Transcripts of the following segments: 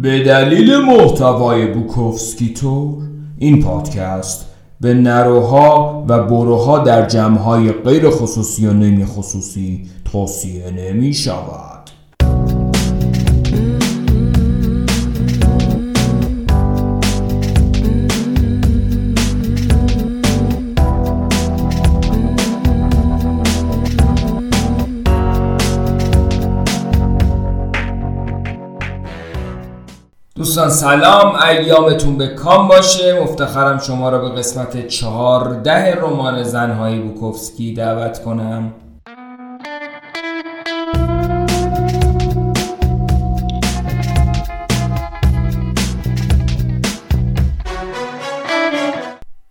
به دلیل محتوای بوکوفسکی تور این پادکست به نروها و بروها در جمعهای غیر خصوصی و نمی خصوصی توصیه نمی شود. دوستان سلام ایامتون به کام باشه. مفتخرم شما را به قسمت چهارده رمان زنهای بوکوفسکی دعوت کنم.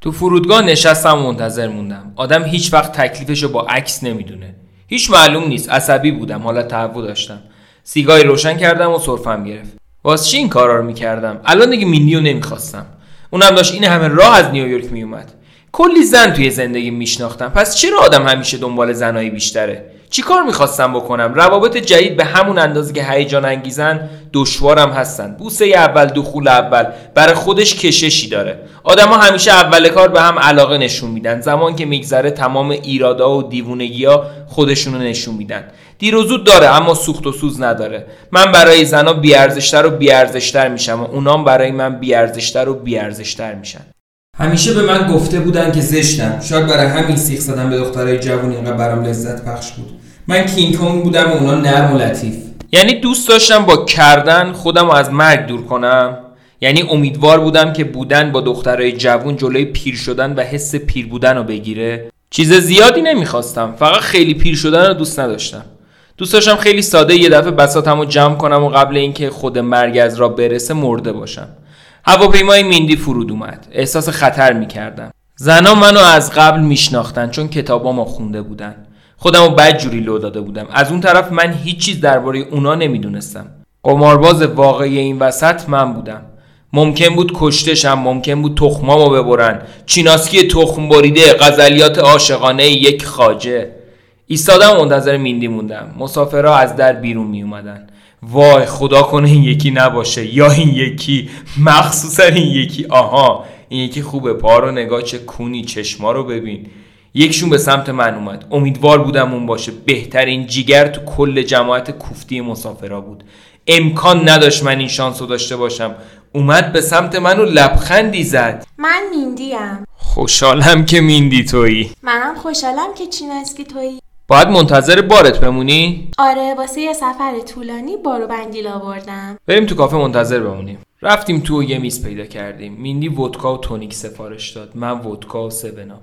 تو فرودگاه نشستم و منتظر موندم. آدم هیچ وقت تکلیفشو با عکس نمی‌دونه. هیچ معلوم نیست. عصبی بودم. حالا تهوع داشتم. سیگاری روشن کردم و سرفم گرفت. واس چی این کارا رو می‌کردم؟ الان دیگه میندیو نمی‌خواستم. اونم داشت این همه راه از نیویورک میومد کلی زن توی زندگی میشناختم. پس چرا آدم همیشه دنبال زنایی بیشتره؟ چی کار می‌خواستم بکنم؟ روابط جدید به همون اندازه که هیجان انگیزن دشوارم هستن. بوسه اول دخول اول. برای خودش کششی داره. آدما همیشه اول کار به هم علاقه نشون میدن. زمان که میگذره تمام ایرادا و دیوونگی ها خودشونو نشون میدن. دیر و زود داره اما سوخت و سوز نداره. من برای زنا بیارزشتر و بیارزشتر میشم و اونام برای من بیارزشتر و بیارزشتر میشن. همیشه به من گفته بودن که زشتم. شاید برای همین سیخ زدن به دخترای جوون اینقدر برام لذت بخش بود. من کینگ کونگ بودم و اونا نرم و لطیف. یعنی دوست داشتم با کردن خودم رو از مرگ دور کنم. یعنی امیدوار بودم که بودن با دخترای جوون جلوی پیر شدن و حس پیر بودن رو بگیره. چیز زیادی نمی‌خواستم. فقط خیلی پیر شدن رو دوست نداشتم. دوست داشتم خیلی ساده یه دفعه بساتم رو جمع کنم و قبل اینکه خود مرگ از را برسه مرده باشم. هواپیمای میندی فرود اومد. احساس خطر می‌کردم. زنا منو از قبل میشناختن چون کتابامو خونده بودن. خودم رو بد جوری لو داده بودم. از اون طرف من هیچ چیز درباره اونا نمی‌دونستم. قمارباز واقعی این وسط من بودم. ممکن بود کشتشم ممکن بود تخمامو ببرن. چیناسکی تخم بریده غزلیات عاشقانه یک خاجه ایستادم منتظر میندی موندم. مسافرها از در بیرون می اومدن وای خدا کنه این یکی نباشه یا این یکی. مخصوصا این یکی. آها این یکی خوبه. پا رو نگاه چه کونی چشما رو ببین. یکشون به سمت من اومد. امیدوار بودم اون باشه. بهترین جیگر تو کل جماعت کوفتی مسافرا بود. امکان نداشت من این شانس رو داشته باشم. اومد به سمت من و لبخندی زد. من میندیم. خوشحالم که میندی تویی. منم خوشحالم که چینسکی تویی. باید منتظر بارت بمونی؟ آره واسه یه سفر طولانی بارو بندیل آوردم. بریم تو کافه منتظر بمونیم. رفتیم تو و یه میز پیدا کردیم. میندی ودکا و تونیک سفارش داد. من ودکا و سبنا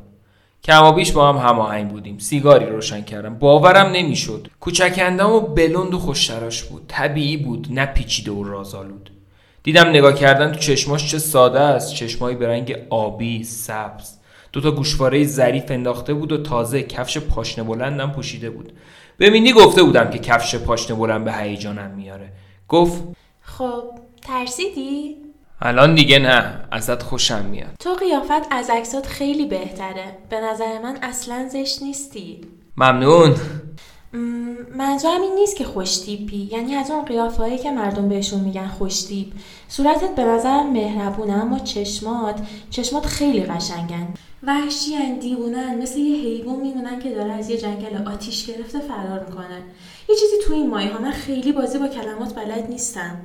کمابیش با هم هماهنگ بودیم. سیگاری روشن کردم. باورم نمی‌شد. کوچک و بلند و خوشتراش بود. طبیعی بود نه پیچیده و رازآلود. دیدم نگاه کردن تو چشماش چه ساده است. چشمایی به رنگ آبی سبز. دو تا گوشواره ظریف انداخته بود و تازه کفش پاشنه بلندم پوشیده بود. به مینی گفته بودم که کفش پاشنه بلند به هیجانم میاره. گفت خب ترسیدی؟ الان دیگه نه ازت خوشم میاد. تو قیافت از عکسات خیلی بهتره. به نظر من اصلا زشت نیستی. ممنون. منظورم این نیست که خوشتیپی یعنی از اون قیافهایی که مردم بهشون میگن خوشتیپ صورتت به نظر مهربونه اما چشمات چشمات خیلی قشنگن. وحشی دیوونن مثل یه حیوان میمونن که داره از یه جنگل آتیش گرفته فرار می‌کنن یه چیزی تو این مایه ها من خیلی بازی با کلمات بلد نیستم.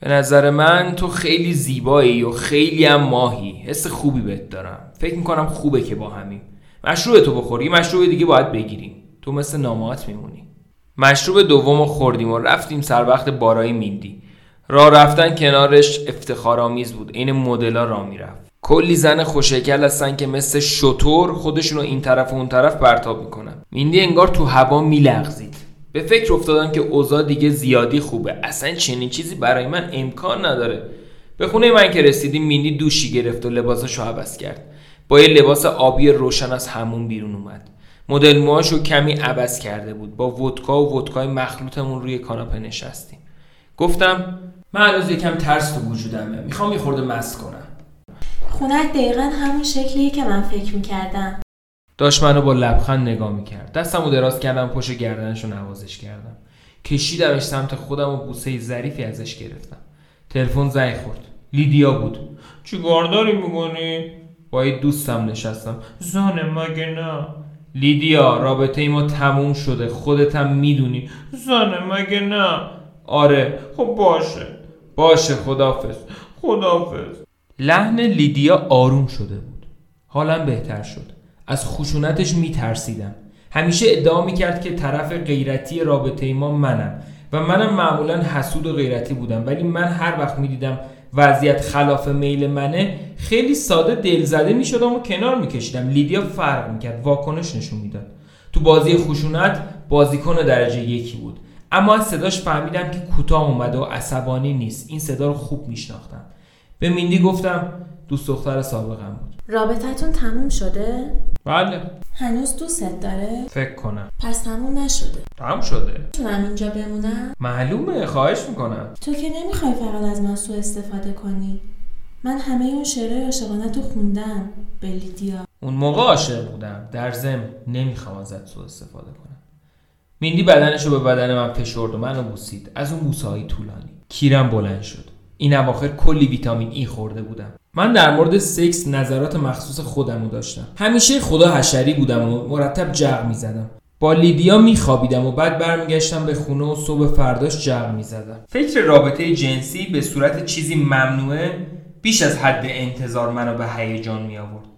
به نظر من تو خیلی زیبایی و خیلی هم ماهی. حس خوبی بهت دارم. فکر می‌کنم خوبه که با همیم. مشروب تو بخوری مشروب دیگه باید بگیریم. تو مثل نامات میمونی. مشروب دوم خوردیم و رفتیم سر وقت بارایی میندی. راه رفتن کنارش افتخارآمیز بود. این مدلا را می‌رفت. کلی زن خوشکل هستن که مثل شطور خودشون رو این طرف و اون طرف پرتاب می‌کنن. میندی انگار تو هوا میلغزید. به فکر افتادم که اوضاع دیگه زیادی خوبه. اصلا چنین چیزی برای من امکان نداره. به خونه من که رسیدیم میندی دوشی گرفت و لباساشو عوض کرد. با یه لباس آبی روشن از همون بیرون اومد. مدل موهاشو کمی عوض کرده بود. با ودکا و ودکای مخلوطمون روی کاناپه نشستیم. گفتم من هنوز یکم ترس تو وجودمه. می‌خوام یه خورده مست کنم. خونت دقیقا همون شکلیه که من فکر می‌کردم. داشت منو با لبخند نگاه می‌کرد. دستمو دراز کردم پشت گردنشو نوازش کردم. کشیدمش سمت خودم و بوسه ظریفی ازش گرفتم. تلفن زنگ خورد. لیدیا بود. چیکار داری می‌کنی؟ با یه دوستم نشستم. زنه مگه نه. لیدیا رابطه ای ما تموم شده. خودتم می‌دونی. زنه مگه نه. آره خب باشه. باشه خدافظ خدافظ لحن لیدیا آروم شده بود. حالم بهتر شد. از خشونتش میترسیدم. همیشه ادعا می‌کرد که طرف غیرتی رابطه ما منم و منم معمولا حسود و غیرتی بودم ولی من هر وقت می‌دیدم وضعیت خلاف میل منه خیلی ساده دلزده می‌شدم و کنار میکشیدم. لیدیا فرق می‌کرد واکنش نشون می‌داد. تو بازی خشونت بازیکن درجه یکی بود. اما از صداش فهمیدم که کوتاه اومده و عصبانی نیست. این صدا رو خوب میشناختم. به میندی گفتم دوست دختر سابقم بود. رابطتون تموم شده؟ بله. هنوز دوستت داره؟ فکر کنم. پس تموم نشده. تموم شده. می‌تونم اینجا بمونم؟ معلومه خواهش می‌کنم. تو که نمی‌خوای فقط از من سوء استفاده کنی. من همه اون شعرهای عاشقانه تو خوندم به لیدیا اون موقع عاشق بودم. در ضمن نمی‌خوام ازت سوء استفاده کنم. میندی بدنش رو به بدن من فشرد و منو بوسید. از اون بوس‌های طولانی. کیرم بلند شد. این اواخر کلی ویتامین E خورده بودم. من در مورد سکس نظرات مخصوص خودم رو داشتم. همیشه خدا حشری بودم و مرتب جغ می‌زدم. با لیدیا میخوابیدم و بعد برمیگشتم به خونه و صبح فرداش جغ می‌زدم. فکر رابطه جنسی به صورت چیزی ممنوعه بیش از حد انتظار منو به هیجان می آورد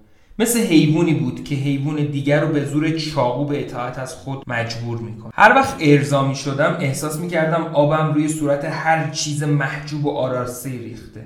مثل حیوانی بود که حیوان دیگر رو به زور چاقو به اطاعت از خود مجبور می‌کنه هر وقت ارضا می شدم احساس می کردم آبم روی صورت هر چیز محجوب و آراسته ریخته.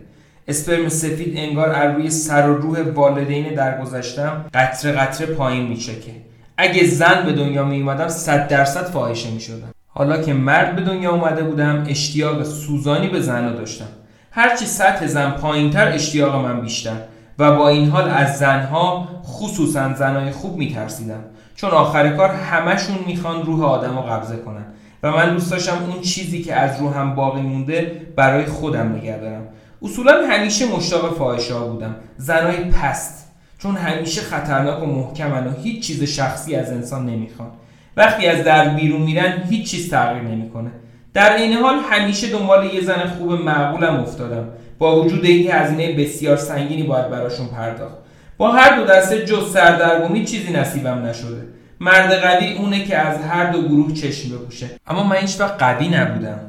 اسپرم سفید انگار از روی سر و روح والدین درگذشتم قطره قطره پایین میچکه. اگه زن به دنیا می اومدم صد درصد فاحشه می شدم حالا که مرد به دنیا اومده بودم اشتیاق سوزانی به زنها داشتم. هرچی سطح زن پایینتر اشتیاق من بیشتر. و با این حال از زنها خصوصا زنهای خوب میترسیدم. چون آخر کار همشون می‌خوان روح آدم رو قبضه کنن. و من دوست داشتم اون چیزی که از روحم باقی مونده برای خودم نگه دارم اصولا همیشه مشتاق فاحشه بودم. زنهای پست. چون همیشه خطرناک و محکمن و هیچ چیز شخصی از انسان نمی‌خوان. وقتی از در بیرون میرن هیچ چیز تغییر نمی‌کنه. در این حال همیشه دنبال یه زن خوب معقولم افتادم. با وجود اینکه هزینه بسیار سنگینی باید براشون پرداخت. با هر دو دسته جز سردرگمی چیزی نصیبم نشده. مرد قوی اونه که از هر دو گروه چشم بپوشه. اما من هیچ وقت قوی نبودم.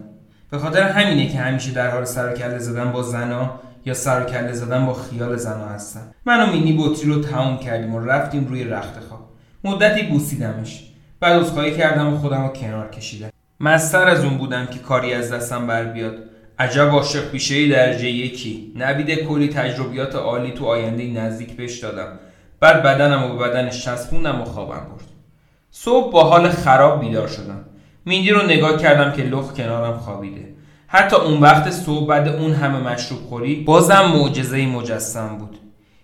به خاطر همینه که همیشه در حال سر زدن با زنا یا سر زدن با خیال زنا هستم. من و مینی بطری رو تمام کردیم و رفتیم روی رخت خواب. مدتی بوسیدمش. بعد عذرخواهی کردم و خودم رو کنار کشیدم. مستر از اون بودم که کاری از دستم بر بیاد. عجب عاشق پیشه درجه یکی. نوید کلی تجربیات عالی تو آینده نزدیک بهش دادم. بعد بدنم و به بدنش چسبوندم و خوابم برد. صبح با حال خراب بیدار شدم. میندی رو نگاه کردم که لخ کنارم خوابیده. حتی اون وقت صبح بعد اون همه مشروب خوری بازم معجزه مجسم بود.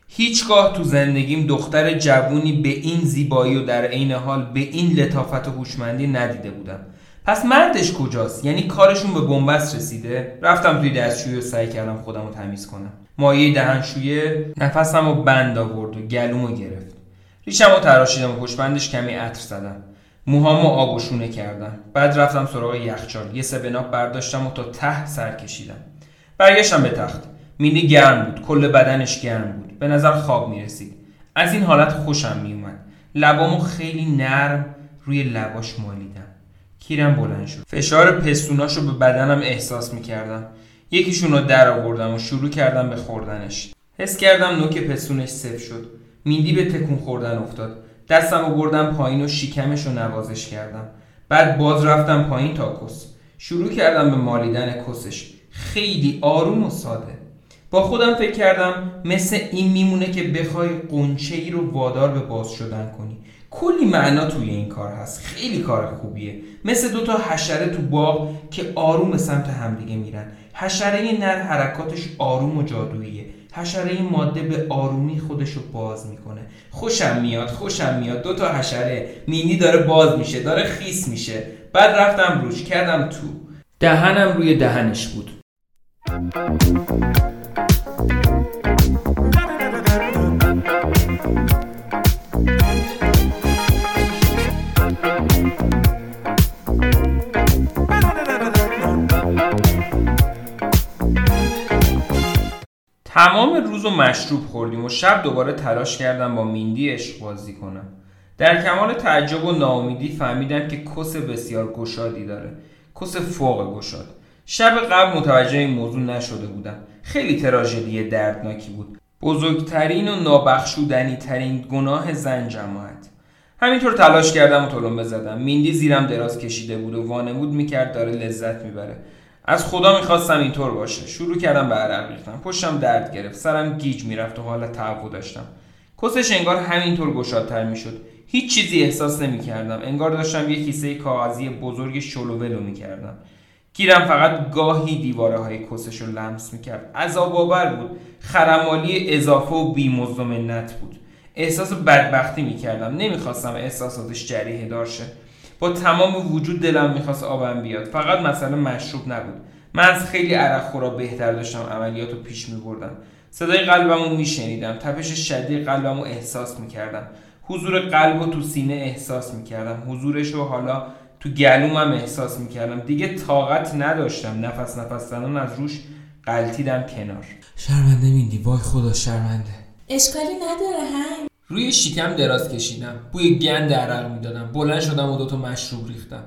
هیچگاه تو زندگیم دختر جوونی به این زیبایی و در عین حال به این لطافت و هوشمندی ندیده بودم. پس مردش کجاست؟ یعنی کارشون به بنبست رسیده؟ رفتم توی دستشویی و سعی کردم خودم رو تمیز کنم. مایه دهنشویه نفسم رو بند آورد و گلومو گرفت. ریشم رو تراشیدم و پشبندش کمی عطر زدم. موهامو و شونه کردم. بعد رفتم سراغ یخچال. یه سبناک برداشتم و تا ته سر کشیدم. برگشتم به تخت. میلی گرم بود. کل بدنش گرم بود. به نظر خواب می‌رسید. از این حالت خوشم میومد لبامو خیلی نرم روی لباش مالیدم. کیرم بلند شد. فشار پستوناشو به بدنم احساس می‌کردم. یکیشون رو در آوردم و شروع کردم به خوردنش. حس کردم نوک پستونش سف شد. میندی به تکون خوردن افتاد. دستم رو بردم پایین و شیکمش رو نوازش کردم. بعد باز رفتم پایین تا کس. شروع کردم به مالیدن کسش. خیلی آروم و ساده. با خودم فکر کردم مثل این میمونه که بخوای قنچه ای رو وادار به باز شدن کنی. کلی معنا توی این کار هست. خیلی کار خوبیه. مثل دوتا حشره تو باغ که آروم به سمت همدیگه میرن. حشره نر حرکاتش آروم و جادوییه. حشره ماده به آرومی خودش رو باز می‌کنه. خوشم میاد خوشم میاد. دوتا حشره. مینی داره باز میشه داره خیس میشه. بعد رفتم روش کردم تو. دهنم روی دهنش بود. تمام روز و مشروب خوردیم و شب دوباره تلاش کردم با میندی عشق بازی کنم. در کمال تعجب و ناامیدی فهمیدم که کس بسیار گشادی داره. کس فوق گشاد. شب قبل متوجه این موضوع نشده بودم. خیلی تراژدی دردناکی بود. بزرگترین و نابخشودنی ترین گناه زن جماعت. همینطور تلاش کردم و طلم بزدم. میندی زیرم دراز کشیده بود و وانمود می‌کرد داره لذت می‌بره. از خدا می‌خواستم اینطور باشه. شروع کردم به عرق ریختم پشتم درد گرفت. سرم گیج می‌رفت و حالا تعو داشتم. کسش انگار همینطور گشادتر می‌شد. هیچ چیزی احساس نمی‌کردم. انگار داشتم یه کیسه کاغذی بزرگ شلو ولو می‌کردم. گیرم فقط گاهی دیواره های کسش رو لمس می‌کرد. عذاب آور بود. خرمالی اضافه و بیمزد و منت بود. احساس بدبختی می‌کردم. نمی‌خواستم احساساتش جریه دارشه با تمام وجود دلم می‌خواست آبم بیاد. فقط مثلا مشروب نبود. من از خیلی عرق خورا بهتر داشتم عملیات رو پیش میبردم. صدای قلبم رو میشنیدم. تپش شدید قلبم رو احساس می‌کردم. حضور قلب رو تو سینه احساس می‌کردم. حضورش رو حالا تو گلومم احساس می‌کردم. دیگه طاقت نداشتم. نفس نفس زنان از روش قلتیدم کنار. شرمنده میندی؟ وای خدا شرمنده. اشکالی نداره هم روی شیکم دراز کشیدم. بوی گند عرق می‌دادم. بلند شدم و دوتا مشروب ریختم.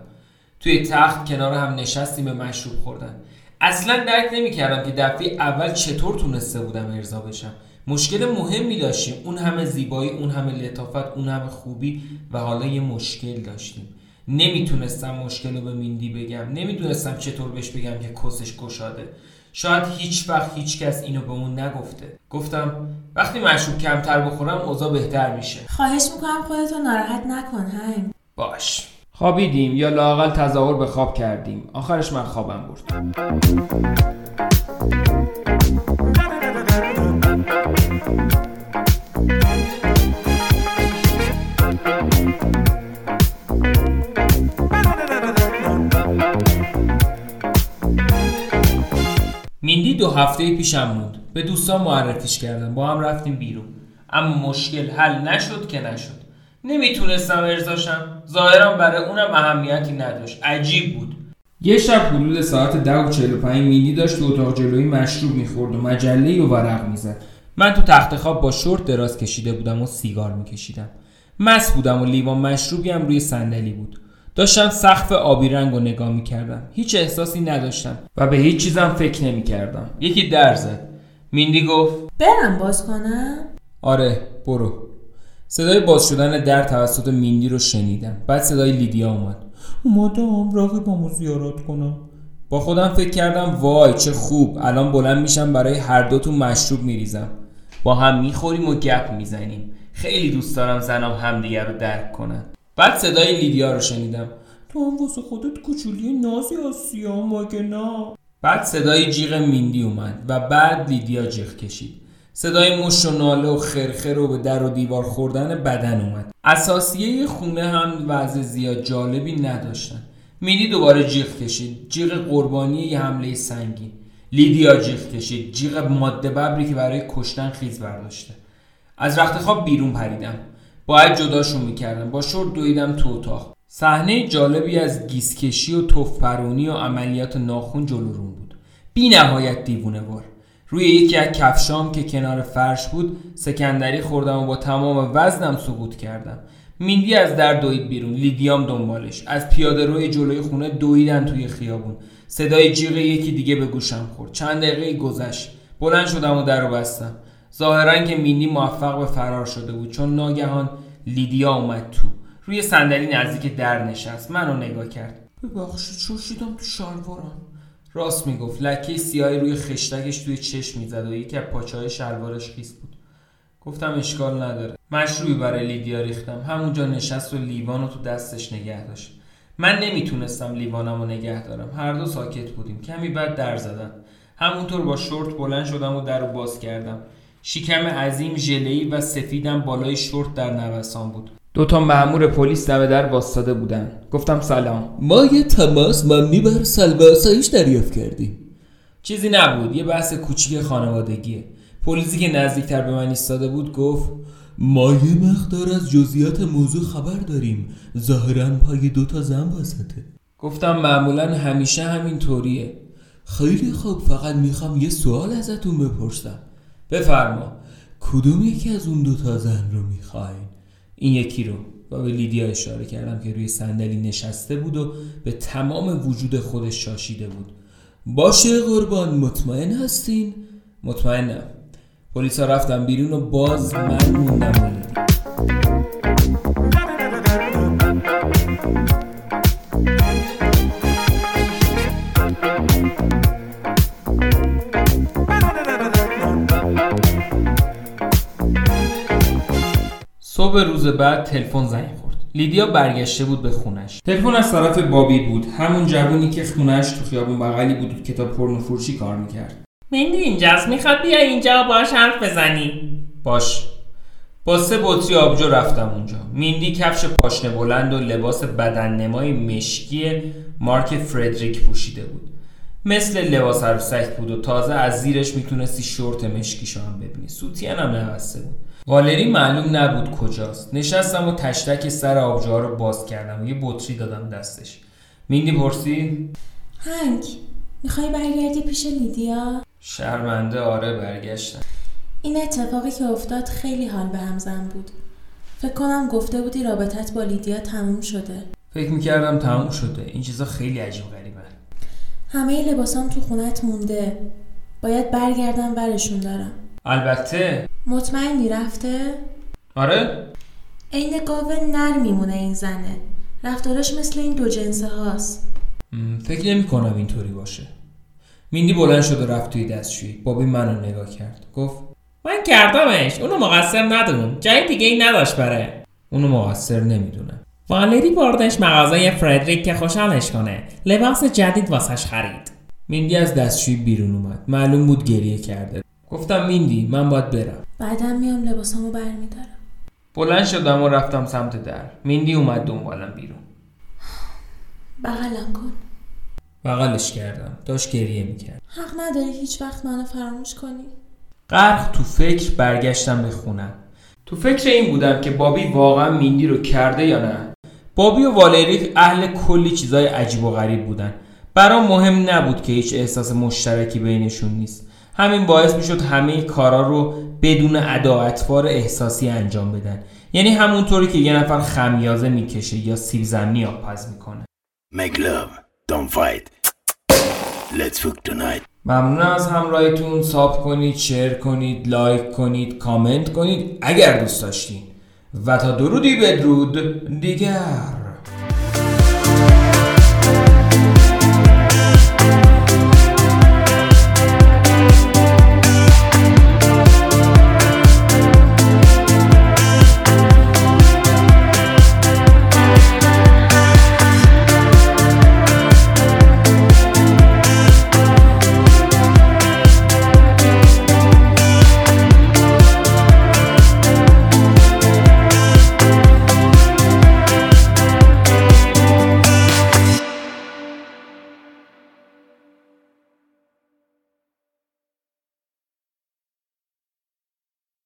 توی تخت کنار هم نشستیم به مشروب خوردن. اصلا درک نمی‌کردم که دفعه اول چطور تونسته بودم ارضا بشم. مشکل مهمی داشتیم. اون همه زیبایی اون همه لطافت اون همه خوبی و حالا یه مشکل داشتیم. نمی‌تونستم مشکل رو به میندی بگم. نمی‌دونستم چطور بهش بگم که کسش گشاده. شاید هیچ وقت هیچ کس اینو به اون نگفته. گفتم وقتی مشروب کمتر بخورم اوضاع بهتر میشه. خواهش می‌کنم خودتو ناراحت نکن هم باش. خوابیدیم یا لاقل تظاهر به خواب کردیم؟ آخرش من خوابم برد. دو هفته پیشم موند به دوستان معرفیش کردم. با هم رفتیم بیرون. اما مشکل حل نشد که نشد. نمی‌تونستم ارزاشم. ظاهرا برای اونم اهمیتی نداشت. عجیب بود. یه شب حدود ساعت ده و چهل و پنج میندی داشت تو اتاق جلوی مشروب می‌خورد و مجله و ورق می‌زد. من تو تخت خواب با شورت دراز کشیده بودم و سیگار میکشیدم. مس بودم و لیوان مشروبی هم روی صندلی بود. داشتم سقف آبی رنگ رو نگاه می‌کردم. هیچ احساسی نداشتم و به هیچ چیزم فکر نمی‌کردم. یکی در زد. میندی گفت برم باز کنم؟ آره برو. صدای باز شدن در توسط میندی رو شنیدم. بعد صدای لیدیا اومد. اومدم راقبامو زیارت کنم. با خودم فکر کردم وای چه خوب الان بلند میشم برای هر دوتون مشروب میریزم. با هم می‌خوریم و گپ می‌زنیم. خیلی دوست دارم زنم همدیگه رو درک کنن بعد صدای لیدیا رو شنیدم. تو هم واسه خودت کوچولی نازی هستی مگه نه؟ بعد صدای جیغ میندی اومد و بعد لیدیا جیغ کشید. صدای مشت و ناله و خرخر و به در و دیوار خوردن بدن اومد. اثاثیه خونه هم وضع زیاد جالبی نداشتن. میندی دوباره جیغ کشید. جیغ قربانی یه حمله سنگین لیدیا جیغ کشید. جیغ ماده ببری که برای کشتن خیز برداشته. از رختخواب بیرون پریدم. باید جداشون می‌کردم با شورت دویدم تو اتاق. صحنه جالبی از گیسکشی و تف‌پرونی و عملیات ناخون جلو روم بود. بی نهایت دیوونه وار. روی یکی از کفشام که کنار فرش بود سکندری خوردم و با تمام وزنم سقوط کردم. میندی از در دوید بیرون. لیدیام دنبالش. از پیاده روی جلوی خونه دویدن توی خیابون. صدای جیغ یکی دیگه به گوشم خورد. چند دقیقه گذشت. بلند شدم و در رو بستم. ظاهرا که میندی موفق به فرار شده بود چون ناگهان لیدیا اومد تو. روی صندلی نزدیک در نشست. منو نگاه کرد. ببخشید شوشیدم تو شلوارم؟ راست می‌گفت. لکه سیاهی روی خشتکش توی چشم می‌زد و یکی از پاچه شلوارش خیس بود. گفتم اشکال نداره. مشروبی برای لیدیا ریختم. همونجا نشست و لیوان رو تو دستش نگه داشت. من نمی‌تونستم لیوانم رو نگه دارم. هر دو ساکت بودیم. کمی بعد در زدن. همونطور با شورت بلند شدم و در رو باز کردم. شیکم عظیم ژله‌ای و سفیدم بالای شورت در نوسان بود. دو تا مأمور پلیس دم در واسطاده بودن. گفتم سلام. ما یه تماس ممنی بر سلب آسایش دریافت کردیم. چیزی نبود. یه بحث کوچیک خانوادگیه. پلیسی که نزدیکتر به من ایستاده بود گفت ما یه مقدار از جزئیات موضوع خبر داریم. ظاهرا پای دو تا زن واسطه. گفتم معمولا همیشه همین طوریه خیلی خوب. فقط می‌خوام یه سوال ازتون بپرسم. بفرما. کدوم یکی از اون دوتا زن رو می‌خواین؟ این یکی رو. و به لیدیا اشاره کردم که روی صندلی نشسته بود و به تمام وجود خودش شاشیده بود. باشه قربان مطمئن هستین؟ مطمئنم. پلیسا رفتم بیرون و باز من موندم صبح روز بعد تلفن زنگ خورد. لیدیا برگشته بود به خونش. تلفن از طرف بابی بود. همون جوونی که خونش تو خیابون بغلی بود که تا پرنو فروشی کار می‌کرد. مندی اینجاست. می‌خواد بیا اینجا باش حرف بزنی. باش. با سه بطری آبجو رفتم اونجا. میندی کفش پاشنه بلند و لباس بدن نمای مشکی مارک فردریک پوشیده بود. مثل لباس عروسک بود و تازه از زیرش می‌تونستی شورت مشکیشو هم ببینی. سوتین هم نبسته بود. گالری معلوم نبود کجاست. نشستم و تشتک سر آبجوها رو باز کردم و یه بطری دادم دستش. میندی پرسی؟ هنگ می‌خوای برگردی پیش لیدیا؟ شرمنده آره برگشتم. این اتفاقی که افتاد خیلی حال به هم زن بود. فکر کنم گفته بودی رابطت با لیدیا تموم شده. فکر می‌کردم تموم شده. این چیزا خیلی عجیب غریبه. همه لباسام تو خونت مونده. باید برگردم برشون دارم. البته. مطمئنی رفته؟ آره. عین گاو نر میمونه این زنه. رفتارش مثل این دو جنسه هاست. فکر نمی کنم اینطوری باشه. میندی بلند شد و رفت توی دستشویی. بابی منو نگاه کرد. گفت من کردمش. اونو مقصر ندون جای دیگه ای نداشت بره. اونو مقصر نمی‌دونم. والدی بردش مغازه فردریک که خوشحالش کنه. لباس جدید واسش خرید. میندی از دستشویی بیرون اومد. معلوم بود گریه کرده. گفتم میندی من باید برم. بعدا میام لباسامو برمیدارم. بلند شدم و رفتم سمت در. میندی اومد دنبالم بیرون. بغلم کن. بغلش کردم. داشت گریه می‌کرد. حق نداری هیچ وقت منو فراموش کنی. غرق تو فکر برگشتم به خونم. تو فکر این بودم که بابی واقعا میندی رو کرده یا نه؟ بابی و والریک اهل کلی چیزای عجیب و غریب بودن. برام مهم نبود که هیچ احساس مشترکی بینشون نیست. همین باعث می‌شد همه کارا رو بدون ادا اطوار احساسی انجام بدن. یعنی همونطوری که یه نفر خمیازه می‌کشه یا سیب زمینی آبپز می‌کنه. Make love, don't fight. Let's fuck tonight. ممنونم از همراهیتون. ساب کنید شیر کنید لایک کنید کامنت کنید. اگر دوست داشتین. و تا درودی بدرود دیگر.